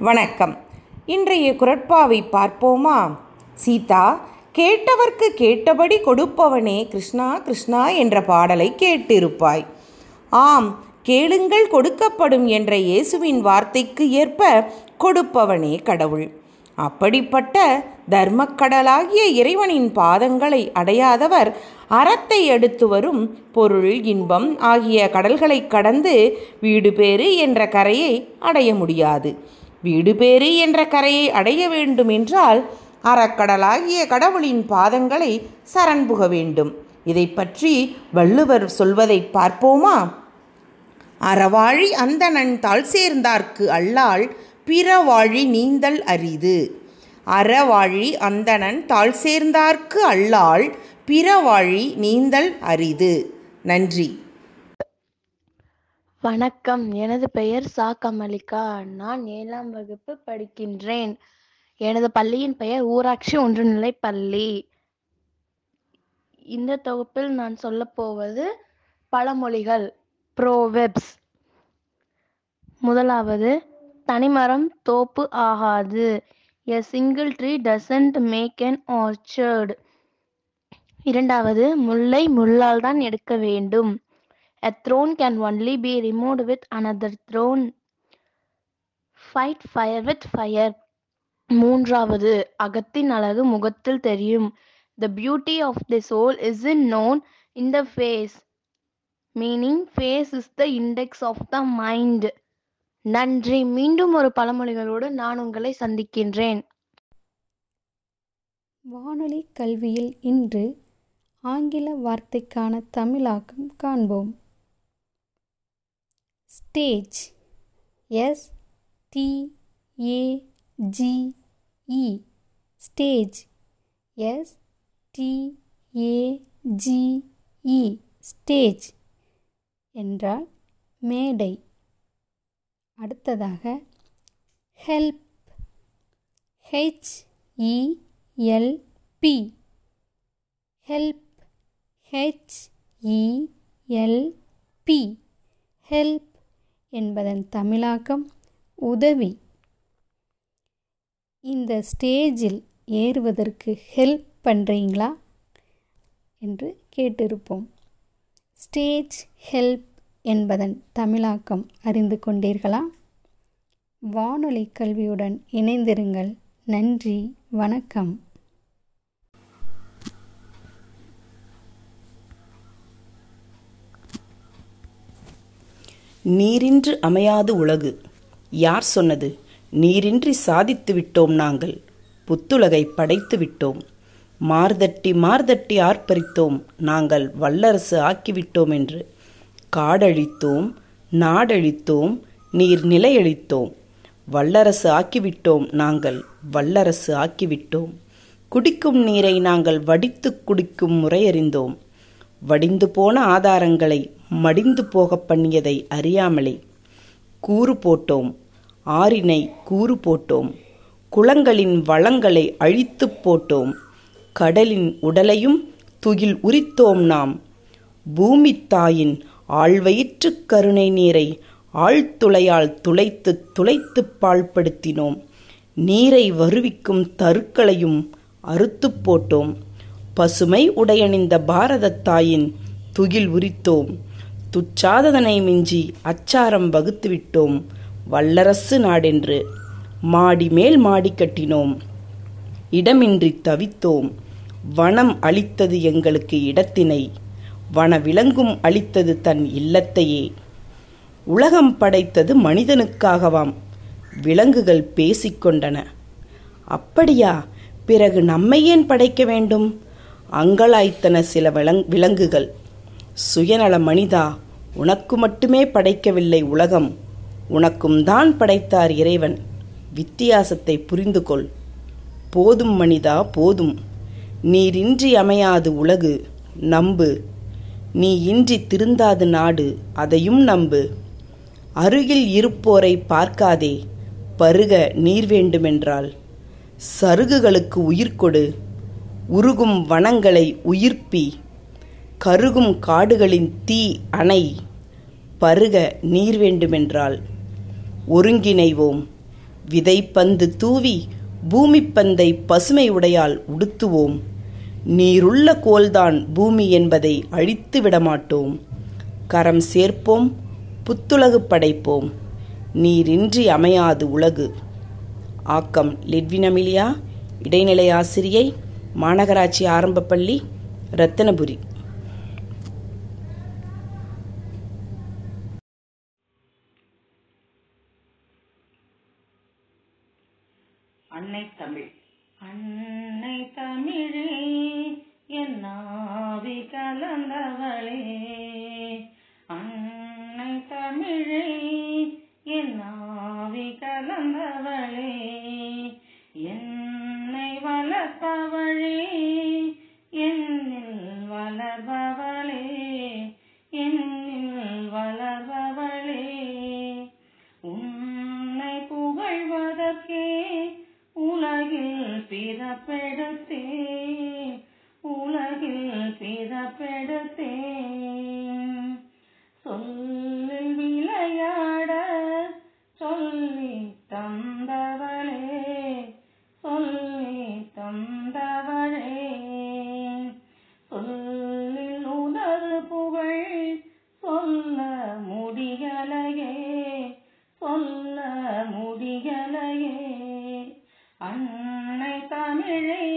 வணக்கம். இன்றைய குரட்பாவை பார்ப்போமா? சீதா கேட்டவர்க்கு கேட்டபடி கொடுப்பவனே கிருஷ்ணா கிருஷ்ணா என்ற பாடலை கேட்டிருப்பாய். ஆம் கேளுங்கள் கொடுக்கப்படும் என்ற இயேசுவின் வார்த்தைக்கு ஏற்ப கொடுப்பவனே கடவுள். அப்படிப்பட்ட தர்மக்கடலாகிய இறைவனின் பாதங்களை அடையாதவர் அறத்தை எடுத்து வரும் பொருள் இன்பம் ஆகிய கடல்களை கடந்து வீடு பேறு என்ற கரையை அடைய முடியாது. வீடுபேறு என்ற கரையை அடைய வேண்டுமென்றால் அறக்கடலாகிய கடவுளின் பாதங்களை சரண் புக வேண்டும். இதை பற்றி வள்ளுவர் சொல்வதை பார்ப்போமா? அறவாழி அந்தணன் தாழ் சேர்ந்தார்க்கு அல்லால் பிறவாழி நீந்தல் அரிது. அறவாழி அந்தணன் தாழ் சேர்ந்தார்க்கு அல்லால் பிறவாழி நீந்தல் அரிது. நன்றி. வணக்கம். எனது பெயர் சா. கமலிகா. நான் ஏழாம் வகுப்பு படிக்கின்றேன். எனது பள்ளியின் பெயர் ஊராட்சி ஒன்றுநிலை பள்ளி. இந்த தொகுப்பில் நான் சொல்ல போவது பழமொழிகள் ப்ரோவெப்ஸ். முதலாவது தனிமரம் தோப்பு ஆகாது. A single tree doesn't make an orchard இரண்டாவது முல்லை முள்ளால் தான் எடுக்க வேண்டும். A throne can only be removed with another throne. Fight fire with fire மூன்றாவது அகத்தின் அழகு முகத்தில் தெரியும் the beauty of the soul is in known in the face meaning face is the index of the mind நன்றி மீண்டும் ஒரு பழமொழிகளோடு நான் உங்களை சந்திக்கின்றேன் வானொலி கல்வியில் இன்று ஆங்கில வார்த்தைக்கான தமிழாக்கம் காண்போம் stage S T A G E stage S T A G E stage என்றால் மேடை அடுத்ததாக help H E L P help H E L P help என்பதன் தமிழாக்கம் உதவி. இந்த ஸ்டேஜில் ஏறுவதற்கு ஹெல்ப் பண்ணுறீங்களா என்று கேட்டிருப்போம். ஸ்டேஜ் ஹெல்ப் என்பதன் தமிழாக்கம் அறிந்து கொண்டீர்களா? வானொலி கல்வியுடன் இணைந்திருங்கள். நன்றி. வணக்கம். நீரின்று அமையாது உலகு. யார் சொன்னது? நீரின்றி சாதித்து விட்டோம் நாங்கள். புத்துலகை படைத்து விட்டோம். மார்தட்டி மார்தட்டி ஆர்ப்பரித்தோம். நாங்கள் வல்லரசு ஆக்கிவிட்டோம் என்று. காடழித்தோம் நாடழித்தோம் நீர் நிலையழித்தோம் வல்லரசு ஆக்கிவிட்டோம் நாங்கள் வல்லரசு ஆக்கிவிட்டோம். குடிக்கும் நீரை நாங்கள் வடித்து குடிக்கும் முறையறிந்தோம். வடிந்து போன ஆதாரங்களை மடிந்து போகப் பண்ணியதை அறியாமலே கூறு போட்டோம். ஆறினை கூறு போட்டோம். குளங்களின் வளங்களை அழித்து போட்டோம். கடலின் உடலையும் துகில் உரித்தோம் நாம். பூமி தாயின் ஆழ்வயிற்றுக் கருணை நீரை ஆழ்துளையால் துளைத்து துளைத்துப் பாழ்படுத்தினோம். நீரை வருவிக்கும் தருக்களையும் அறுத்துப் போட்டோம். பசுமை உடையணிந்த பாரதத்தாயின் துகில் உரித்தோம். துச்சாததனை மிஞ்சி அச்சாரம் வகுத்துவிட்டோம் வல்லரசு நாடென்று. மாடி மேல் மாடி கட்டினோம். இடமின்றி தவித்தோம். வனம் அளித்தது எங்களுக்கு இடத்தினை. வன விலங்கும் அளித்தது தன் இல்லத்தையே. உலகம் படைத்தது மனிதனுக்காகவாம். விலங்குகள் பேசிக்கொண்டன அப்படியா? பிறகு நம்மை ஏன் படைக்க வேண்டும்? அங்கலாய்த்தன சில விலங் விலங்குகள். சுயநல மனிதா உனக்கு மட்டுமே படைக்கவில்லை உலகம். உனக்கும் தான் படைத்தார் இறைவன். வித்தியாசத்தை புரிந்து கொள் போதும் மனிதா போதும். நீரின்றி அமையாது உலகு. நம்பு. நீ இன்றி திருந்தாது நாடு. அதையும் நம்பு. அருகில் இருப்போரை பார்க்காதே. பருக நீர் வேண்டுமென்றால். சருகுகளுக்கு உயிர் கொடு. உருகும் வனங்களை உயிர்ப்பி. கருகும் காடுகளின் தீ அணை பருக நீர் வேண்டுமென்றால் ஒருங்கிணைவோம். விதைப்பந்து தூவி பூமிப்பந்தை பசுமை உடையால் உடுத்துவோம். நீருள்ள கோல்தான் பூமி என்பதை அழித்து விடமாட்டோம். கரம் சேர்ப்போம் புத்துலகு படைப்போம். நீரின்றி அமையாது உலகு. ஆக்கம் லிட்வினமிலியா இடைநிலை ஆசிரியை மாநகராட்சி ஆரம்பப்பள்ளி ரத்தனபுரி. அன்னை தமிழ். அன்னை தமிழே என் நாவி கலந்தவளே. அன்னை தமிழே என் நாவி கலந்தவளே. பிறப்பெடுத்தே உலகில் பிறப்பெடுத்தே அன்னை